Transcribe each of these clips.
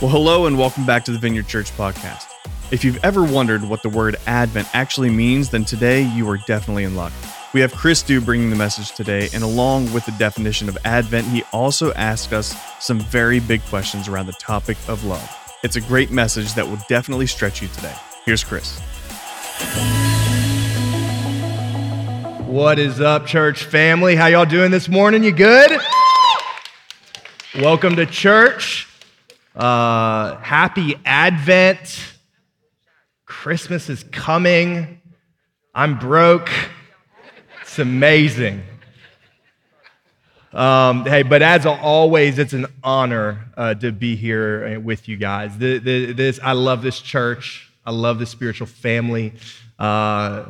Well, hello and welcome back to the Vineyard Church podcast. If you've ever wondered what the word Advent actually means, then today you are definitely in luck. We have Chris Dew bringing the message today, and along with the definition of Advent, he also asked us some very big questions around the topic of love. It's a great message that will definitely stretch you today. Here's Chris. What is up, church family? How y'all doing this morning? You good? Welcome to church. Uh, happy Advent. Christmas is coming. I'm broke. It's amazing. Um, hey, but as always, it's an honor uh, to be here with you guys. The, the, this, I love this church. I love this spiritual family. Uh,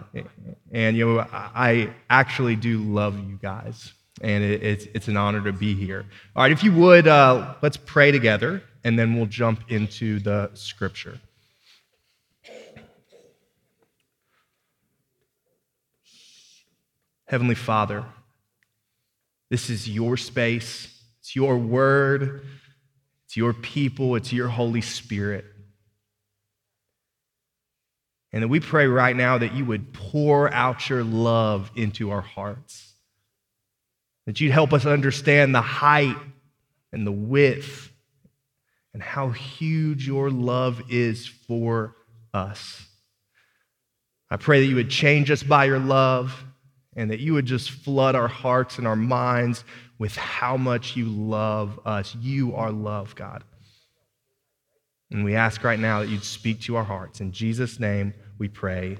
and, you know, I actually do love you guys. And it, it's, it's an honor to be here. All right, if you would, uh, let's pray together, and then we'll jump into the scripture. Heavenly Father, this is your space, it's your word, it's your people, it's your Holy Spirit. And that we pray right now that you would pour out your love into our hearts, that you'd help us understand the height and the width and how huge your love is for us. I pray that you would change us by your love and that you would just flood our hearts and our minds with how much you love us. You are love, God. And we ask right now that you'd speak to our hearts. In Jesus' name we pray.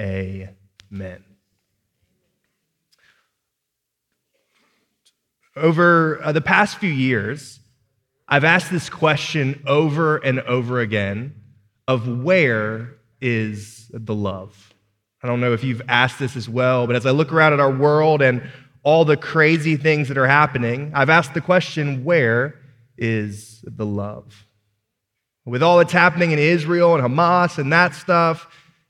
Amen. Over uh, the past few years, I've asked this question over and over again of where is the love? I don't know if you've asked this as well, but as I look around at our world and all the crazy things that are happening, I've asked the question where is the love? With all that's happening in Israel and Hamas and that stuff,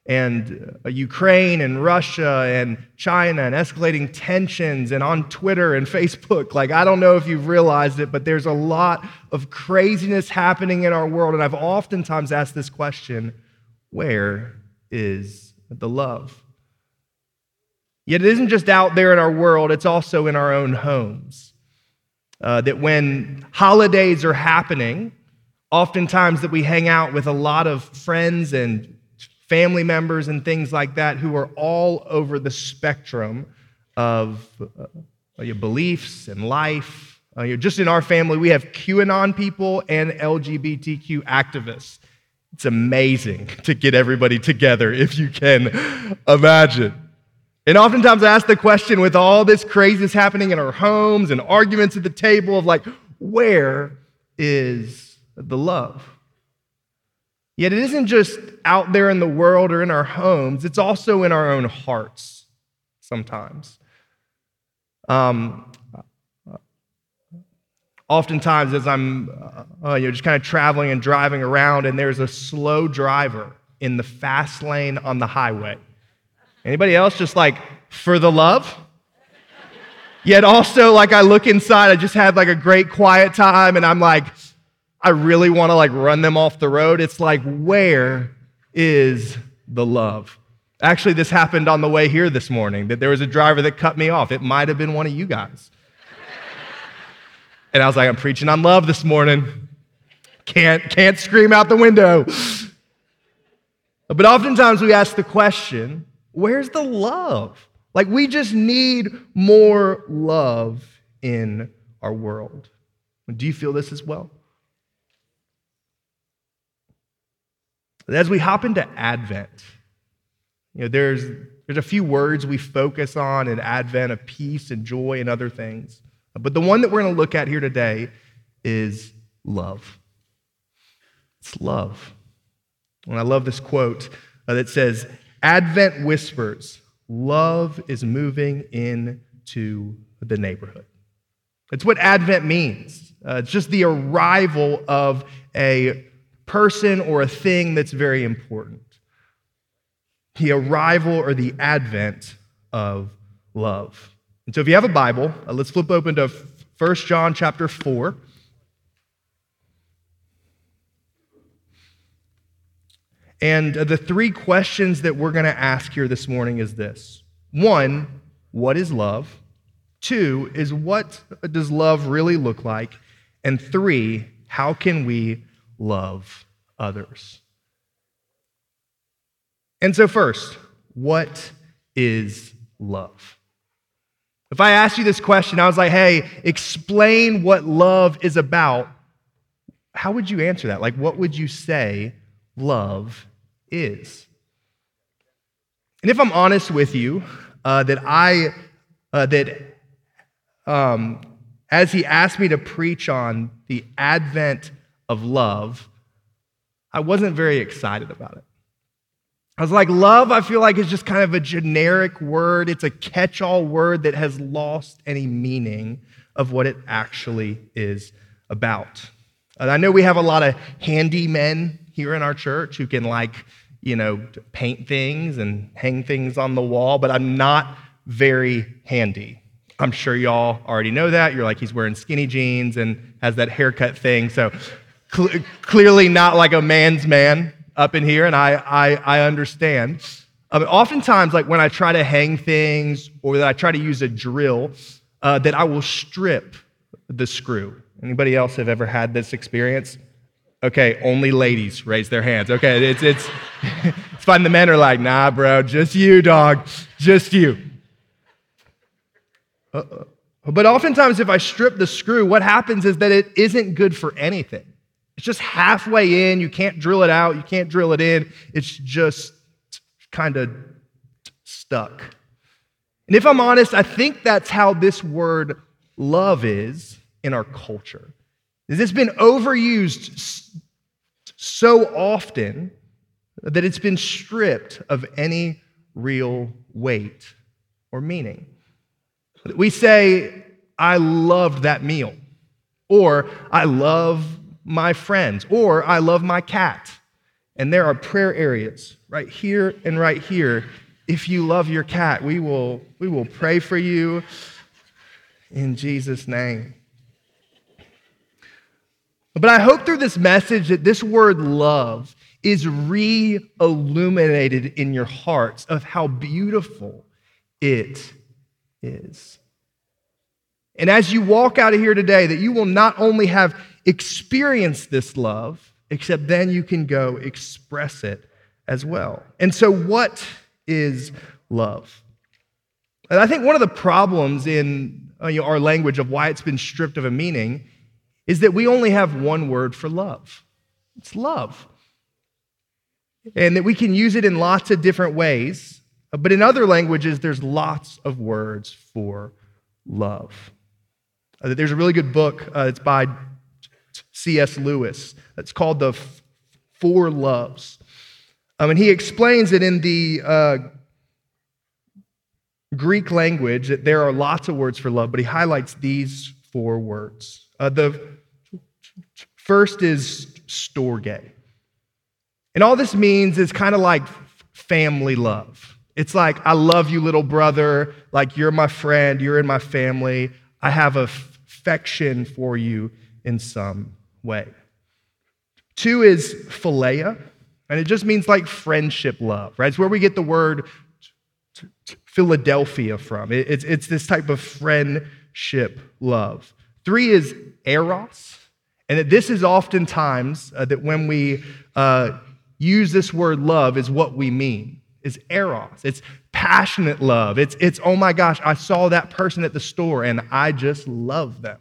and uh, Ukraine and Russia and China and escalating tensions and on Twitter and Facebook. Like, I don't know if you've realized it, but there's a lot of craziness happening in our world. And I've oftentimes asked this question where is the love? Yet it isn't just out there in our world, it's also in our own homes. Uh, that when holidays are happening, oftentimes that we hang out with a lot of friends and family members and things like that who are all over the spectrum of uh, your beliefs and life. Uh, just in our family, we have QAnon people and LGBTQ activists. It's amazing to get everybody together if you can imagine. And oftentimes I ask the question with all this craziness happening in our homes and arguments at the table of like, where is the love? Yet it isn't just out there in the world or in our homes, it's also in our own hearts sometimes. Um, oftentimes, as I'm uh, you know, just kind of traveling and driving around, and there's a slow driver in the fast lane on the highway. Anybody else just like, for the love? Yet also, like, I look inside, I just had like a great quiet time, and I'm like, I really want to like run them off the road. It's like, where is the love? Actually, this happened on the way here this morning that there was a driver that cut me off. It might have been one of you guys. and I was like, I'm preaching on love this morning. Can't, can't scream out the window. But oftentimes we ask the question, where's the love? Like, we just need more love in our world. Do you feel this as well? As we hop into Advent, you know, there's, there's a few words we focus on in Advent of peace and joy and other things. But the one that we're going to look at here today is love. It's love. And I love this quote uh, that says, Advent whispers, love is moving into the neighborhood. It's what Advent means. Uh, it's just the arrival of a person or a thing that's very important. The arrival or the advent of love. And so if you have a Bible, uh, let's flip open to 1 John chapter 4. And the three questions that we're going to ask here this morning is this one, what is love? Two is what does love really look like? And three, how can we love others? And so, first, what is love? If I asked you this question, I was like, hey, explain what love is about, how would you answer that? Like, what would you say love is? And if I'm honest with you, uh, that I, uh, that um, as he asked me to preach on the advent of love, I wasn't very excited about it. I was like, love, I feel like is just kind of a generic word. It's a catch all word that has lost any meaning of what it actually is about. And I know we have a lot of handy men here in our church who can, like, you know, paint things and hang things on the wall, but I'm not very handy. I'm sure y'all already know that. You're like, he's wearing skinny jeans and has that haircut thing. So cl- clearly not like a man's man up in here, and I, I, I understand. Uh, oftentimes, like when I try to hang things or that I try to use a drill, uh, that I will strip the screw. Anybody else have ever had this experience? Okay, only ladies raise their hands. Okay, it's, it's, it's. The men are like, nah, bro, just you, dog, just you. Uh-uh. But oftentimes, if I strip the screw, what happens is that it isn't good for anything. It's just halfway in. You can't drill it out. You can't drill it in. It's just kind of stuck. And if I'm honest, I think that's how this word love is in our culture. It's been overused so often that it's been stripped of any real weight or meaning. We say, I loved that meal, or I love my friends, or I love my cat. And there are prayer areas right here and right here. If you love your cat, we will, we will pray for you in Jesus' name. But I hope through this message that this word love is re illuminated in your hearts of how beautiful it is. And as you walk out of here today, that you will not only have experienced this love, except then you can go express it as well. And so, what is love? And I think one of the problems in uh, you know, our language of why it's been stripped of a meaning is that we only have one word for love it's love. And that we can use it in lots of different ways, but in other languages, there's lots of words for love. Uh, there's a really good book. Uh, it's by C.S. Lewis. It's called The Four Loves. Um, and he explains it in the uh, Greek language that there are lots of words for love, but he highlights these four words. Uh, the first is storge. And all this means is kind of like family love. It's like, I love you, little brother. Like, you're my friend. You're in my family. I have affection for you in some way. Two is philia, and it just means like friendship love, right? It's where we get the word Philadelphia from. It's, it's this type of friendship love. Three is eros, and that this is oftentimes uh, that when we uh, use this word love is what we mean is eros. It's passionate love. It's, it's, oh my gosh, I saw that person at the store and I just love them.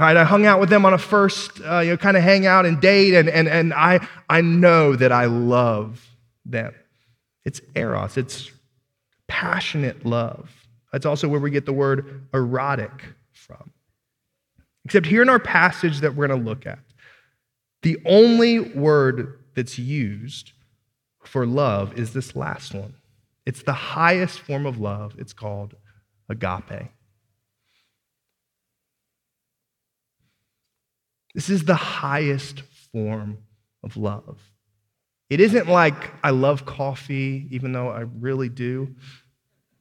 I hung out with them on a first, uh, you know, kind of hang out and date, and, and, and I, I know that I love them. It's eros, it's passionate love. That's also where we get the word erotic from. Except here in our passage that we're going to look at, the only word that's used for love is this last one. It's the highest form of love. It's called agape. This is the highest form of love. It isn't like I love coffee, even though I really do,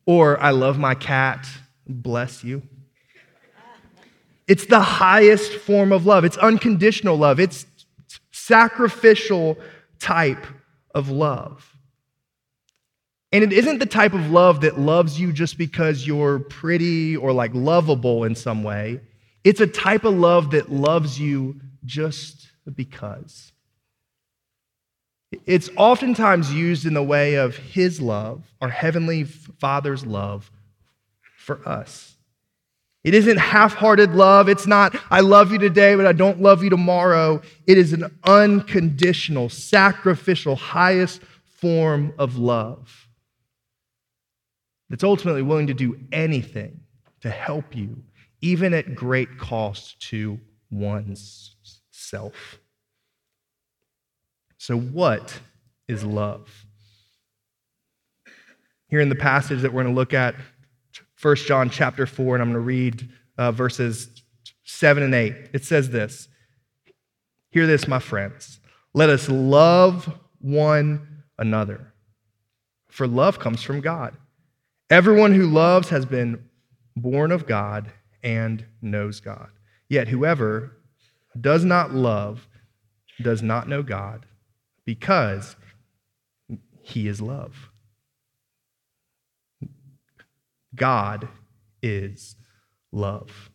or I love my cat, bless you. It's the highest form of love. It's unconditional love. It's sacrificial type of love. And it isn't the type of love that loves you just because you're pretty or like lovable in some way. It's a type of love that loves you just because. It's oftentimes used in the way of His love, our Heavenly Father's love for us. It isn't half hearted love. It's not, I love you today, but I don't love you tomorrow. It is an unconditional, sacrificial, highest form of love that's ultimately willing to do anything to help you, even at great cost to one's self. So, what is love? Here in the passage that we're going to look at, 1 John chapter 4, and I'm going to read uh, verses 7 and 8. It says this Hear this, my friends. Let us love one another, for love comes from God. Everyone who loves has been born of God and knows God. Yet whoever does not love does not know God because he is love. God is love.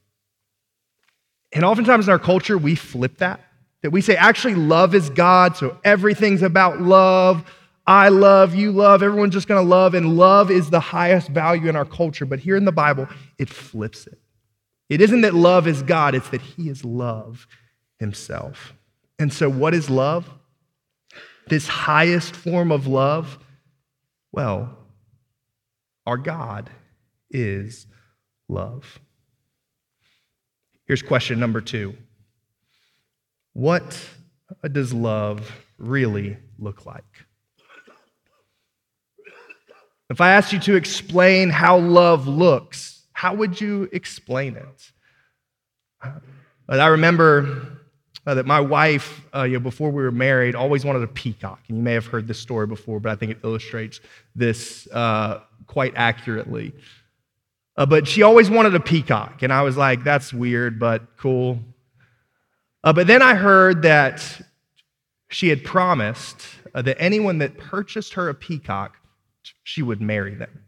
And oftentimes in our culture, we flip that. That we say, actually, love is God, so everything's about love. I love, you love, everyone's just gonna love, and love is the highest value in our culture. But here in the Bible, it flips it. It isn't that love is God, it's that He is love Himself. And so, what is love? This highest form of love? Well, our God is love. Here's question number two What does love really look like? If I asked you to explain how love looks, how would you explain it? I remember uh, that my wife, uh, you know, before we were married, always wanted a peacock. And you may have heard this story before, but I think it illustrates this uh, quite accurately. Uh, but she always wanted a peacock. And I was like, that's weird, but cool. Uh, but then I heard that she had promised uh, that anyone that purchased her a peacock, she would marry them.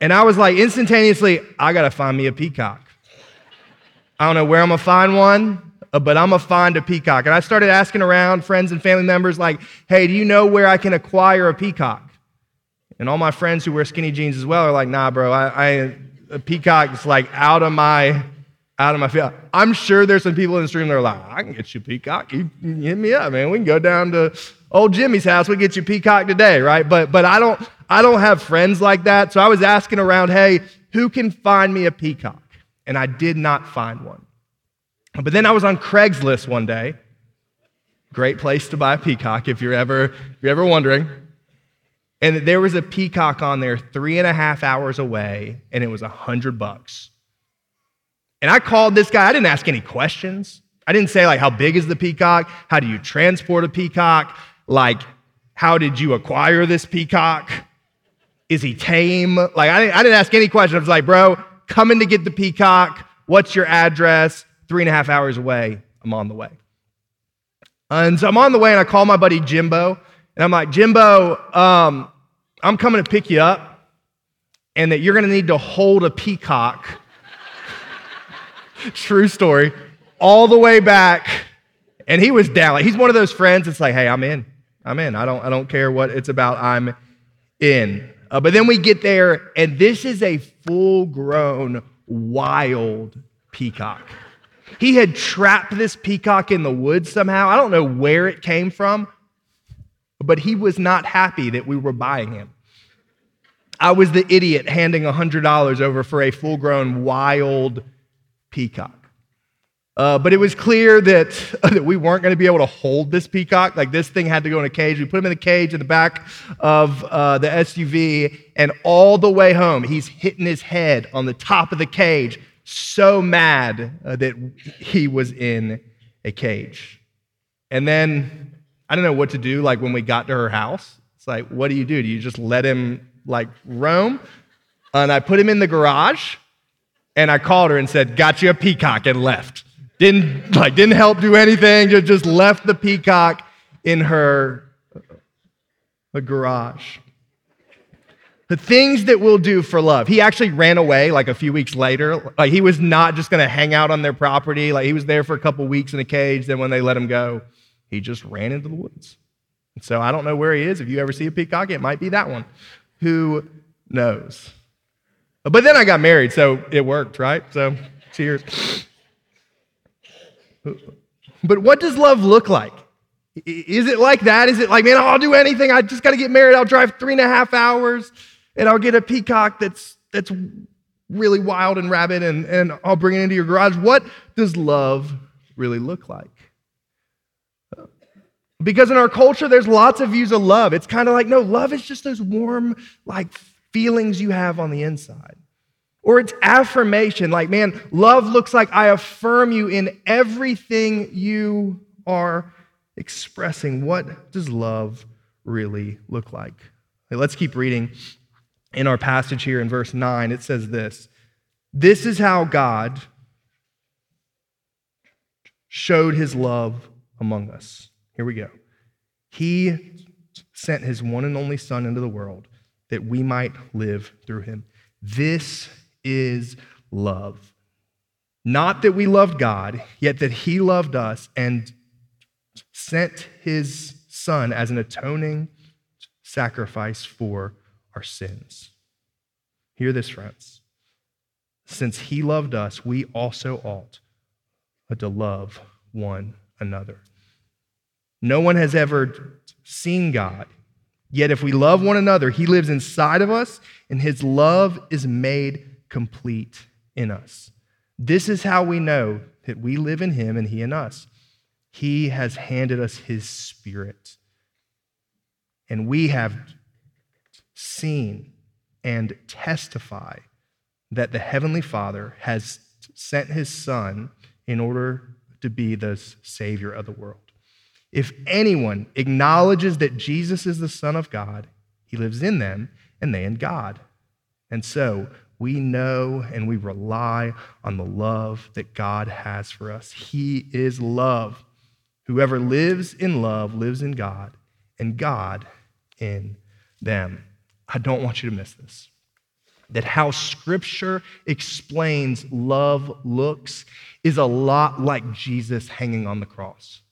And I was like, instantaneously, I got to find me a peacock. I don't know where I'm to find one. Uh, but I'm to find a peacock. And I started asking around friends and family members, like, hey, do you know where I can acquire a peacock? And all my friends who wear skinny jeans as well are like, nah, bro, I, I a peacock's like out of my out of my field. I'm sure there's some people in the stream that are like, I can get you peacock. You, you hit me up, man. We can go down to old Jimmy's house. We get you peacock today, right? But but I don't I don't have friends like that. So I was asking around, hey, who can find me a peacock? And I did not find one. But then I was on Craigslist one day. Great place to buy a peacock if you're ever, if you're ever wondering. And there was a peacock on there three and a half hours away, and it was a hundred bucks. And I called this guy. I didn't ask any questions. I didn't say, like, how big is the peacock? How do you transport a peacock? Like, how did you acquire this peacock? Is he tame? Like, I didn't, I didn't ask any questions. I was like, bro, coming to get the peacock. What's your address? three and a half hours away. I'm on the way. And so I'm on the way, and I call my buddy Jimbo, and I'm like, Jimbo, um, I'm coming to pick you up, and that you're going to need to hold a peacock. True story. All the way back, and he was down. Like, he's one of those friends. It's like, hey, I'm in. I'm in. I don't. I don't care what it's about. I'm in. Uh, but then we get there, and this is a full-grown wild peacock. He had trapped this peacock in the woods somehow. I don't know where it came from, but he was not happy that we were buying him. I was the idiot handing $100 over for a full grown wild peacock. Uh, but it was clear that, that we weren't going to be able to hold this peacock. Like this thing had to go in a cage. We put him in the cage in the back of uh, the SUV, and all the way home, he's hitting his head on the top of the cage so mad uh, that he was in a cage. And then I don't know what to do. Like when we got to her house, it's like, what do you do? Do you just let him like roam? And I put him in the garage and I called her and said, Got you a peacock and left. Didn't like didn't help do anything, just left the peacock in her uh, the garage. The things that we'll do for love. He actually ran away like a few weeks later. Like he was not just going to hang out on their property. Like he was there for a couple weeks in a cage. Then when they let him go, he just ran into the woods. And so I don't know where he is. If you ever see a peacock, it might be that one. Who knows? But then I got married, so it worked, right? So cheers. But what does love look like? Is it like that? Is it like, man, I'll do anything. I just got to get married. I'll drive three and a half hours and I'll get a peacock that's, that's really wild and rabid and, and I'll bring it into your garage. What does love really look like? Because in our culture, there's lots of views of love. It's kind of like, no, love is just those warm, like, feelings you have on the inside. Or it's affirmation, like, man, love looks like I affirm you in everything you are expressing. What does love really look like? Let's keep reading in our passage here in verse 9, it says this This is how God showed his love among us. Here we go. He sent his one and only Son into the world that we might live through him. This is love. Not that we loved God, yet that he loved us and sent his Son as an atoning sacrifice for our sins. Hear this, friends. Since he loved us, we also ought to love one another. No one has ever seen God. Yet if we love one another, he lives inside of us, and his love is made complete in us. This is how we know that we live in him and he in us. He has handed us his spirit. And we have seen and testify that the Heavenly Father has sent His Son in order to be the Savior of the world. If anyone acknowledges that Jesus is the Son of God, he lives in them and they in God. And so we know and we rely on the love that God has for us. He is love. Whoever lives in love lives in God, and God in them. I don't want you to miss this. That how Scripture explains love looks is a lot like Jesus hanging on the cross.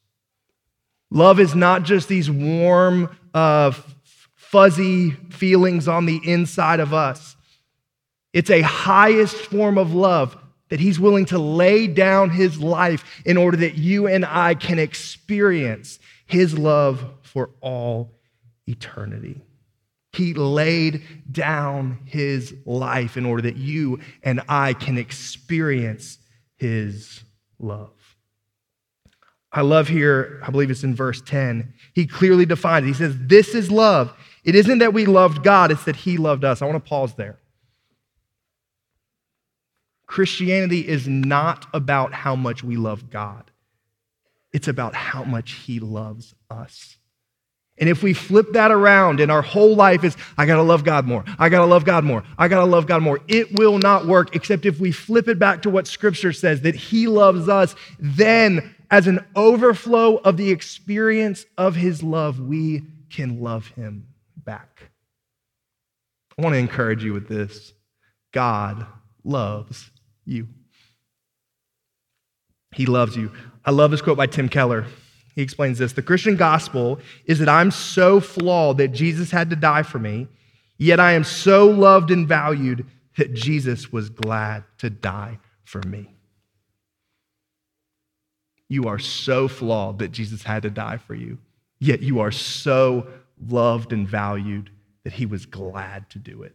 Love is not just these warm, uh, fuzzy feelings on the inside of us. It's a highest form of love that he's willing to lay down his life in order that you and I can experience his love for all eternity. He laid down his life in order that you and I can experience his love. I love here, I believe it's in verse 10. He clearly defines it. He says, This is love. It isn't that we loved God, it's that he loved us. I want to pause there. Christianity is not about how much we love God, it's about how much he loves us. And if we flip that around and our whole life is, I gotta love God more, I gotta love God more, I gotta love God more, it will not work except if we flip it back to what Scripture says that He loves us, then as an overflow of the experience of His love, we can love Him back. I wanna encourage you with this God loves you. He loves you. I love this quote by Tim Keller. He explains this The Christian gospel is that I'm so flawed that Jesus had to die for me, yet I am so loved and valued that Jesus was glad to die for me. You are so flawed that Jesus had to die for you, yet you are so loved and valued that he was glad to do it.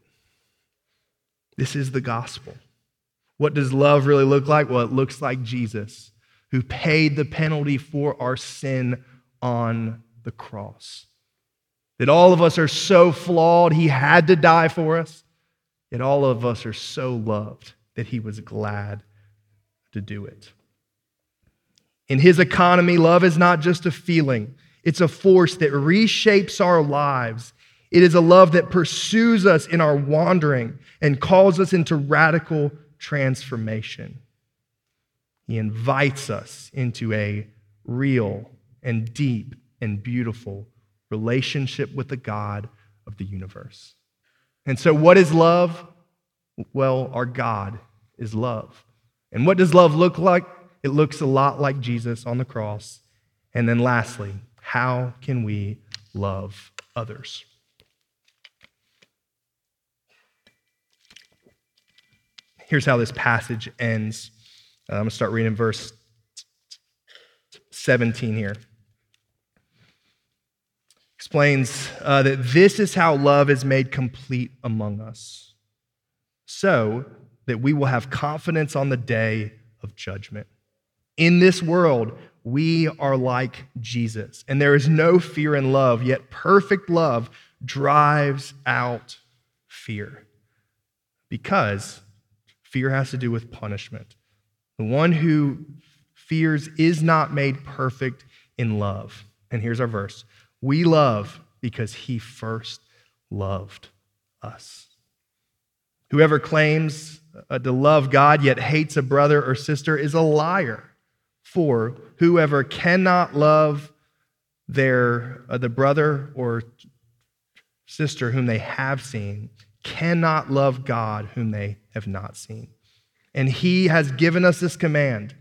This is the gospel. What does love really look like? Well, it looks like Jesus who paid the penalty for our sin on the cross. That all of us are so flawed, he had to die for us. Yet all of us are so loved that he was glad to do it. In his economy, love is not just a feeling, it's a force that reshapes our lives. It is a love that pursues us in our wandering and calls us into radical transformation. He invites us into a real and deep and beautiful relationship with the God of the universe. And so, what is love? Well, our God is love. And what does love look like? It looks a lot like Jesus on the cross. And then, lastly, how can we love others? Here's how this passage ends. Uh, I'm going to start reading verse 17 here. Explains uh, that this is how love is made complete among us, so that we will have confidence on the day of judgment. In this world, we are like Jesus, and there is no fear in love, yet perfect love drives out fear. Because fear has to do with punishment. The one who fears is not made perfect in love. And here's our verse We love because he first loved us. Whoever claims uh, to love God yet hates a brother or sister is a liar. For whoever cannot love their uh, the brother or sister whom they have seen cannot love God whom they have not seen. And he has given us this command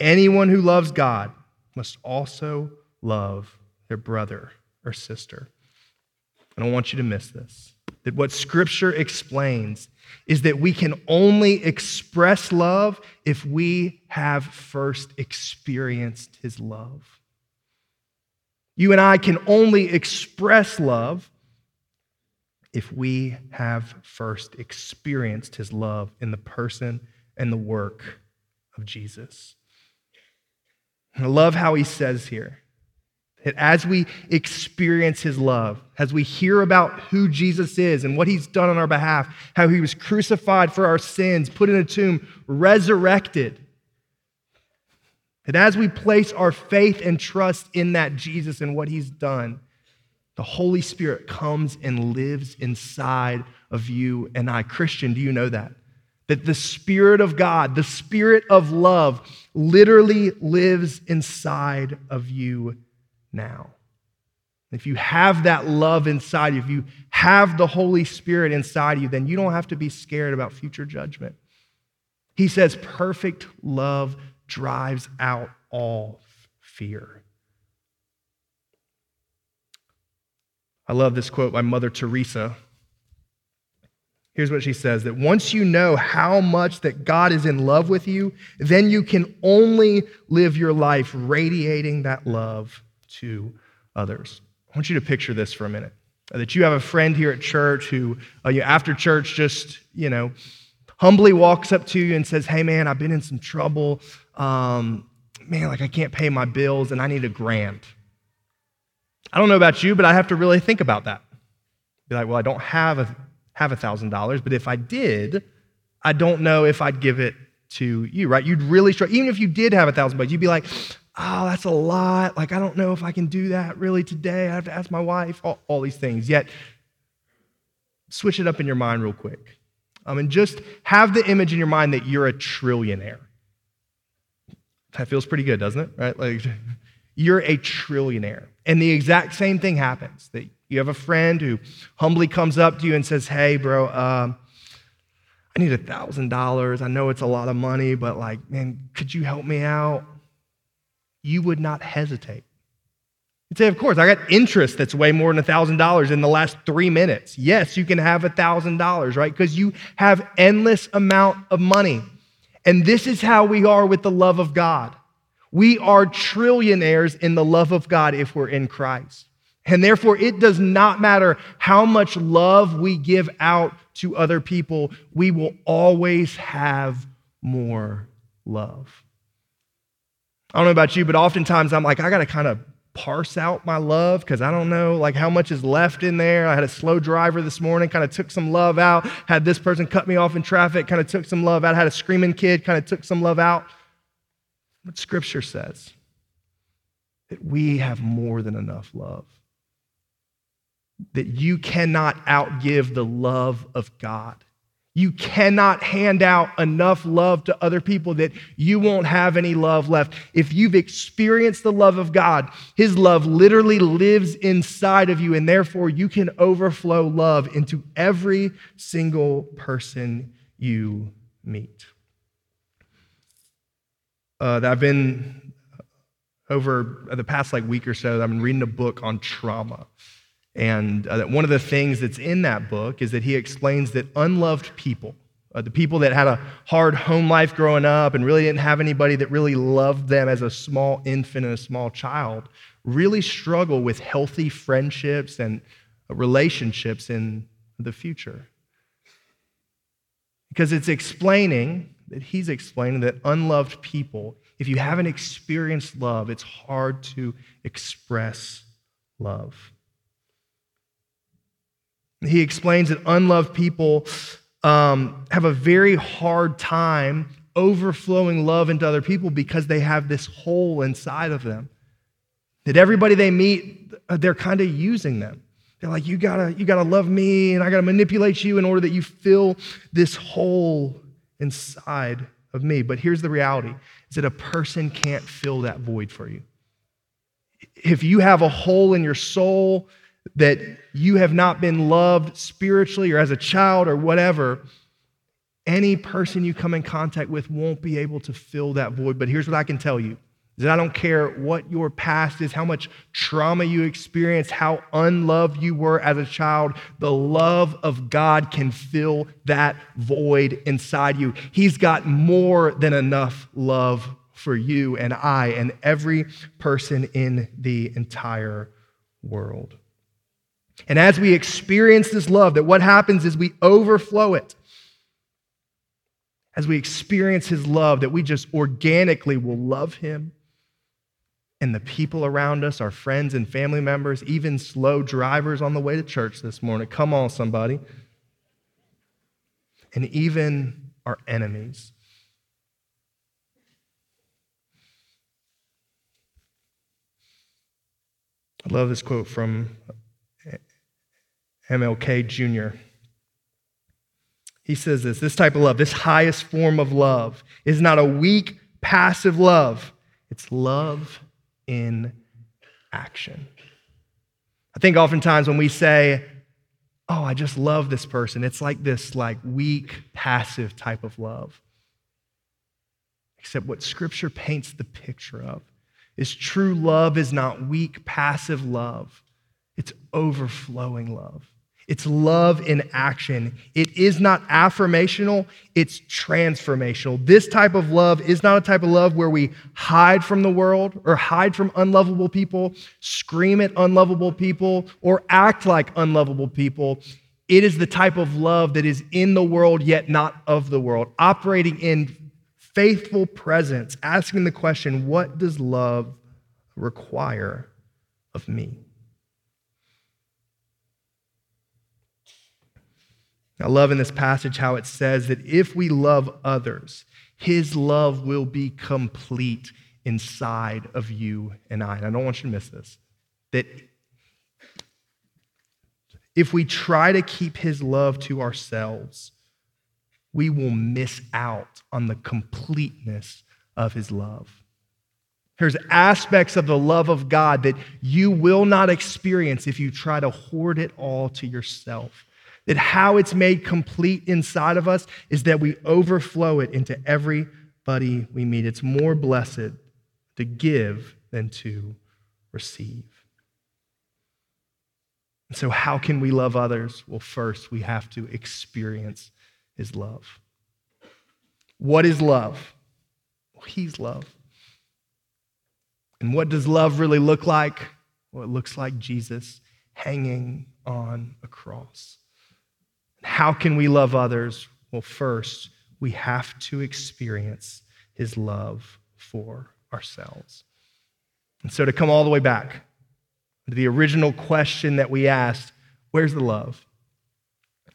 anyone who loves God must also love their brother or sister. I don't want you to miss this. That what scripture explains is that we can only express love if we have first experienced his love. You and I can only express love if we have first experienced his love in the person and the work of Jesus. I love how he says here that as we experience his love, as we hear about who Jesus is and what he's done on our behalf, how he was crucified for our sins, put in a tomb, resurrected, that as we place our faith and trust in that Jesus and what he's done, the Holy Spirit comes and lives inside of you and I. Christian, do you know that? That the Spirit of God, the Spirit of love, literally lives inside of you now. If you have that love inside you, if you have the Holy Spirit inside you, then you don't have to be scared about future judgment. He says, perfect love drives out all fear. I love this quote by Mother Teresa. Here's what she says that once you know how much that God is in love with you, then you can only live your life radiating that love to others. I want you to picture this for a minute. That you have a friend here at church who, uh, you, after church, just, you know, humbly walks up to you and says, Hey, man, I've been in some trouble. Um, man, like I can't pay my bills and I need a grant. I don't know about you, but I have to really think about that. Be like, well, I don't have a have a thousand dollars, but if I did, I don't know if I'd give it to you, right? You'd really struggle. Even if you did have a thousand bucks, you'd be like, oh, that's a lot. Like, I don't know if I can do that really today. I have to ask my wife, all, all these things. Yet, switch it up in your mind real quick. Um, and just have the image in your mind that you're a trillionaire. That feels pretty good, doesn't it? Right? Like, you're a trillionaire. And the exact same thing happens that you have a friend who humbly comes up to you and says, Hey, bro, uh, I need a $1,000. I know it's a lot of money, but like, man, could you help me out? You would not hesitate. You'd say, Of course, I got interest that's way more than a $1,000 in the last three minutes. Yes, you can have a $1,000, right? Because you have endless amount of money. And this is how we are with the love of God. We are trillionaires in the love of God if we're in Christ. And therefore, it does not matter how much love we give out to other people, we will always have more love. I don't know about you, but oftentimes I'm like, I got to kind of parse out my love because I don't know like how much is left in there. I had a slow driver this morning, kind of took some love out. Had this person cut me off in traffic, kind of took some love out. Had a screaming kid, kind of took some love out. What scripture says that we have more than enough love that you cannot outgive the love of God. You cannot hand out enough love to other people that you won't have any love left. If you've experienced the love of God, His love literally lives inside of you, and therefore you can overflow love into every single person you meet. Uh, I've been over the past like week or so, I've been reading a book on trauma. And uh, one of the things that's in that book is that he explains that unloved people, uh, the people that had a hard home life growing up and really didn't have anybody that really loved them as a small infant and a small child, really struggle with healthy friendships and relationships in the future. Because it's explaining that he's explaining that unloved people, if you haven't experienced love, it's hard to express love. He explains that unloved people um, have a very hard time overflowing love into other people because they have this hole inside of them. That everybody they meet, they're kind of using them. They're like, you gotta, you gotta love me, and I gotta manipulate you in order that you fill this hole inside of me. But here's the reality is that a person can't fill that void for you. If you have a hole in your soul that you have not been loved spiritually or as a child or whatever, any person you come in contact with won't be able to fill that void. But here's what I can tell you that I don't care what your past is, how much trauma you experienced, how unloved you were as a child, the love of God can fill that void inside you. He's got more than enough love for you and I and every person in the entire world. And as we experience this love, that what happens is we overflow it. As we experience his love, that we just organically will love him and the people around us, our friends and family members, even slow drivers on the way to church this morning. Come on, somebody. And even our enemies. I love this quote from MLK Jr. He says this this type of love, this highest form of love, is not a weak, passive love. It's love in action. I think oftentimes when we say, Oh, I just love this person, it's like this like weak, passive type of love. Except what scripture paints the picture of is true love is not weak, passive love. It's overflowing love. It's love in action. It is not affirmational, it's transformational. This type of love is not a type of love where we hide from the world or hide from unlovable people, scream at unlovable people, or act like unlovable people. It is the type of love that is in the world yet not of the world, operating in faithful presence, asking the question, What does love require of me? I love in this passage how it says that if we love others, his love will be complete inside of you and I. And I don't want you to miss this. That if we try to keep his love to ourselves, we will miss out on the completeness of his love. There's aspects of the love of God that you will not experience if you try to hoard it all to yourself. That how it's made complete inside of us is that we overflow it into everybody we meet. It's more blessed to give than to receive. And so, how can we love others? Well, first, we have to experience His love. What is love? Well, He's love. And what does love really look like? Well, it looks like Jesus hanging on a cross. How can we love others? Well, first, we have to experience his love for ourselves. And so, to come all the way back to the original question that we asked where's the love?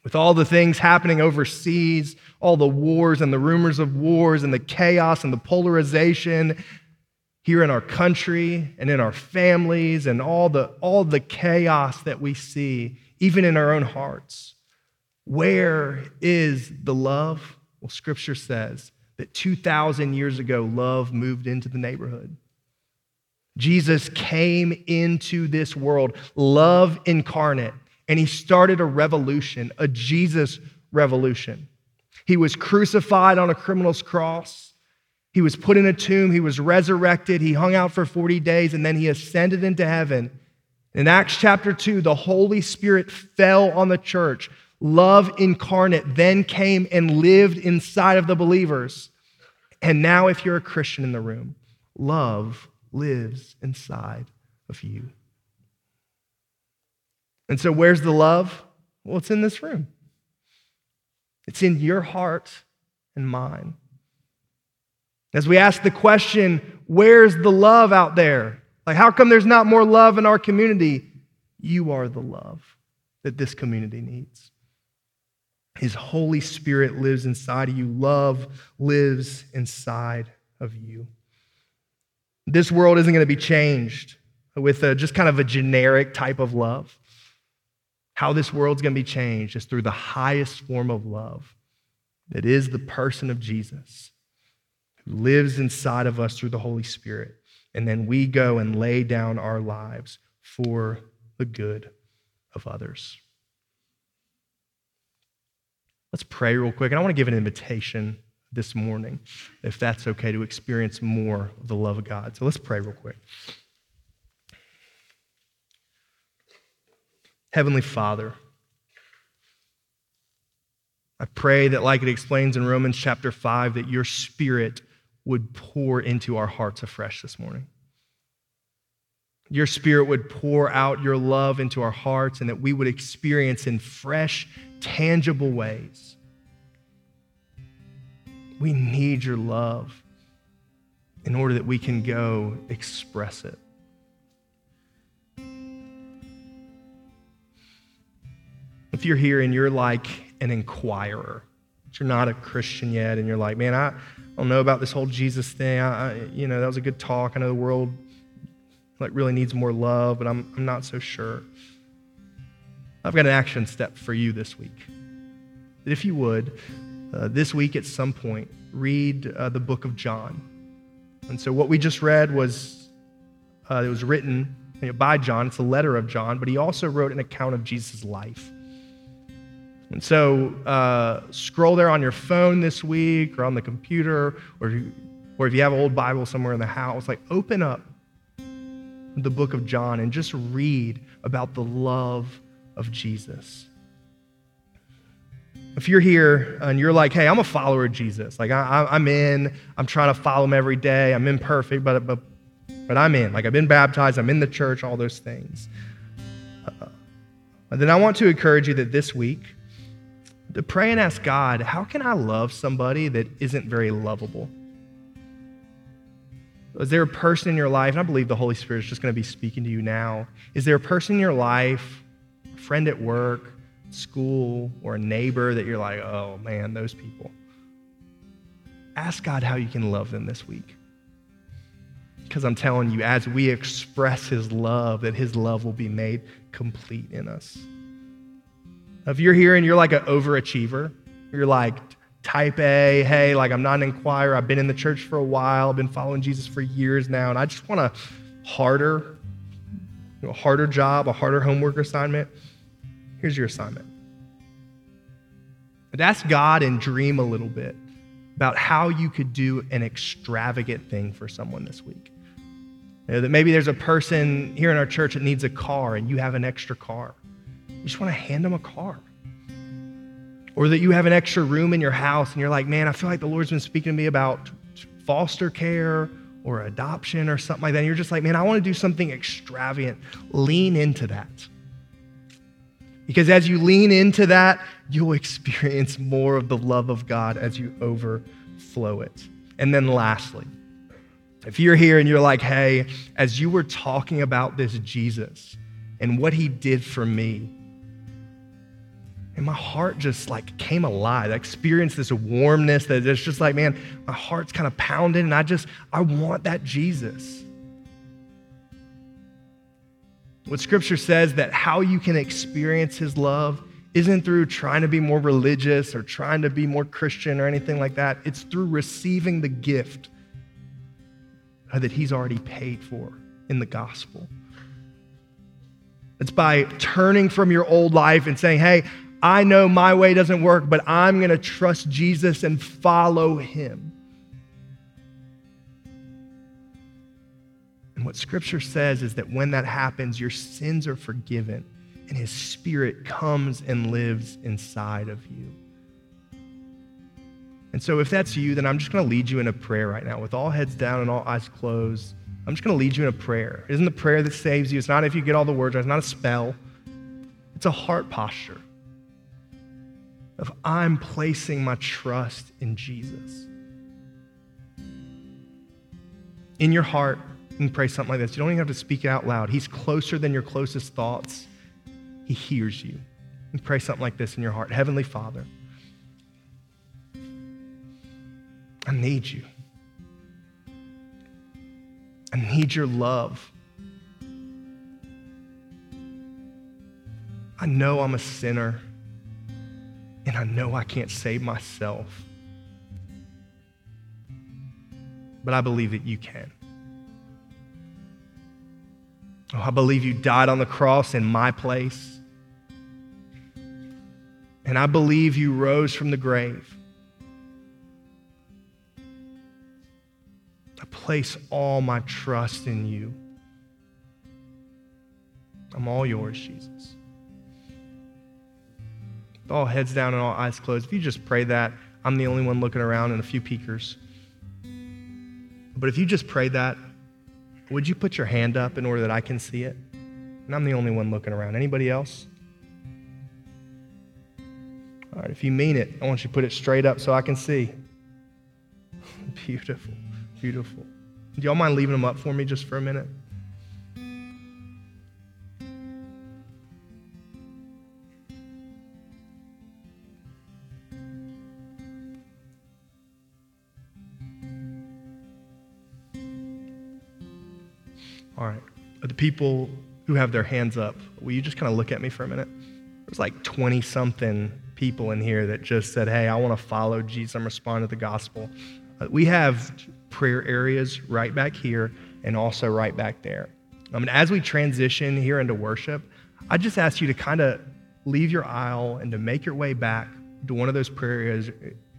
With all the things happening overseas, all the wars and the rumors of wars and the chaos and the polarization here in our country and in our families and all the, all the chaos that we see, even in our own hearts. Where is the love? Well, scripture says that 2,000 years ago, love moved into the neighborhood. Jesus came into this world, love incarnate, and he started a revolution, a Jesus revolution. He was crucified on a criminal's cross. He was put in a tomb. He was resurrected. He hung out for 40 days, and then he ascended into heaven. In Acts chapter 2, the Holy Spirit fell on the church. Love incarnate then came and lived inside of the believers. And now, if you're a Christian in the room, love lives inside of you. And so, where's the love? Well, it's in this room, it's in your heart and mine. As we ask the question, where's the love out there? Like, how come there's not more love in our community? You are the love that this community needs. His Holy Spirit lives inside of you. Love lives inside of you. This world isn't going to be changed with a, just kind of a generic type of love. How this world's going to be changed is through the highest form of love that is the person of Jesus, who lives inside of us through the Holy Spirit. And then we go and lay down our lives for the good of others. Let's pray real quick. And I want to give an invitation this morning, if that's okay, to experience more of the love of God. So let's pray real quick. Heavenly Father, I pray that, like it explains in Romans chapter 5, that your spirit would pour into our hearts afresh this morning. Your spirit would pour out your love into our hearts, and that we would experience in fresh, tangible ways we need your love in order that we can go express it. If you're here and you're like an inquirer, you're not a Christian yet, and you're like, man, I don't know about this whole Jesus thing. I, you know, that was a good talk. I know the world like really needs more love, but I'm, I'm not so sure. I've got an action step for you this week. That if you would, uh, this week at some point, read uh, the book of John. And so what we just read was, uh, it was written you know, by John. It's a letter of John, but he also wrote an account of Jesus' life. And so uh, scroll there on your phone this week or on the computer, or, you, or if you have an old Bible somewhere in the house, like open up the book of John and just read about the love of Jesus if you're here and you're like, hey, I'm a follower of Jesus, like I, am in, I'm trying to follow him every day, I'm imperfect, but, but, but I'm in. Like I've been baptized, I'm in the church, all those things. Uh, then I want to encourage you that this week, to pray and ask God, how can I love somebody that isn't very lovable? Is there a person in your life, and I believe the Holy Spirit is just going to be speaking to you now. Is there a person in your life, friend at work, school or a neighbor that you're like, oh man, those people. Ask God how you can love them this week. Because I'm telling you, as we express His love, that His love will be made complete in us. If you're here and you're like an overachiever, you're like type A, hey, like I'm not an inquirer, I've been in the church for a while, I've been following Jesus for years now, and I just want a harder, you know, harder job, a harder homework assignment. Here's your assignment. But ask God and dream a little bit about how you could do an extravagant thing for someone this week. You know, that maybe there's a person here in our church that needs a car and you have an extra car. You just want to hand them a car. Or that you have an extra room in your house and you're like, man, I feel like the Lord's been speaking to me about foster care or adoption or something like that. And you're just like, man, I want to do something extravagant. Lean into that. Because as you lean into that, you'll experience more of the love of God as you overflow it. And then lastly, if you're here and you're like, hey, as you were talking about this Jesus and what he did for me, and my heart just like came alive. I experienced this warmness that it's just like, man, my heart's kind of pounding, and I just, I want that Jesus. What scripture says that how you can experience his love isn't through trying to be more religious or trying to be more Christian or anything like that. It's through receiving the gift that He's already paid for in the gospel. It's by turning from your old life and saying, hey, I know my way doesn't work, but I'm going to trust Jesus and follow Him. And what Scripture says is that when that happens, your sins are forgiven and his spirit comes and lives inside of you. And so, if that's you, then I'm just going to lead you in a prayer right now with all heads down and all eyes closed. I'm just going to lead you in a prayer. It isn't the prayer that saves you. It's not if you get all the words, right, it's not a spell. It's a heart posture of I'm placing my trust in Jesus. In your heart, can pray something like this. You don't even have to speak it out loud. He's closer than your closest thoughts. He hears you. And pray something like this in your heart Heavenly Father, I need you. I need your love. I know I'm a sinner, and I know I can't save myself. But I believe that you can. Oh, I believe you died on the cross in my place. And I believe you rose from the grave. I place all my trust in you. I'm all yours, Jesus. All heads down and all eyes closed, if you just pray that, I'm the only one looking around and a few peekers. But if you just pray that, would you put your hand up in order that I can see it? And I'm the only one looking around. Anybody else? All right, if you mean it, I want you to put it straight up so I can see. beautiful, beautiful. Do y'all mind leaving them up for me just for a minute? People who have their hands up, will you just kind of look at me for a minute? There's like 20 something people in here that just said, Hey, I want to follow Jesus. I'm responding to the gospel. Uh, we have prayer areas right back here and also right back there. I mean, as we transition here into worship, I just ask you to kind of leave your aisle and to make your way back to one of those prayer areas,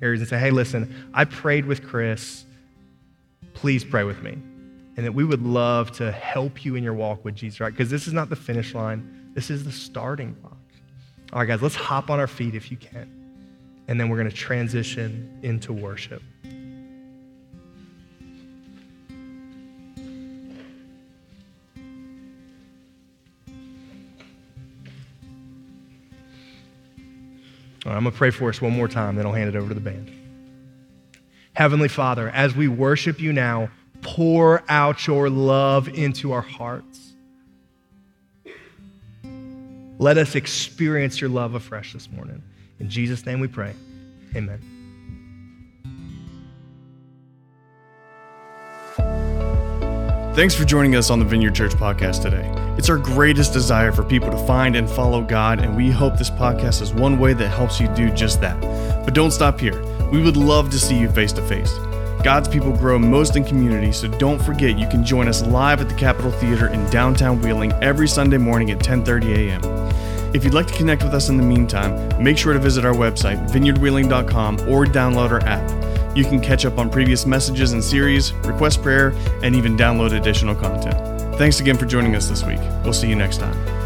areas and say, Hey, listen, I prayed with Chris. Please pray with me. And that we would love to help you in your walk with Jesus, right? Because this is not the finish line, this is the starting block. All right, guys, let's hop on our feet if you can. And then we're going to transition into worship. I'm going to pray for us one more time, then I'll hand it over to the band. Heavenly Father, as we worship you now, pour out your love into our hearts. Let us experience your love afresh this morning. In Jesus' name we pray. Amen. Thanks for joining us on the Vineyard Church podcast today. It's our greatest desire for people to find and follow God, and we hope this podcast is one way that helps you do just that. But don't stop here. We would love to see you face to face. God's people grow most in community, so don't forget you can join us live at the Capitol Theater in downtown Wheeling every Sunday morning at 10:30 a.m. If you'd like to connect with us in the meantime, make sure to visit our website, vineyardwheeling.com, or download our app. You can catch up on previous messages and series, request prayer, and even download additional content. Thanks again for joining us this week. We'll see you next time.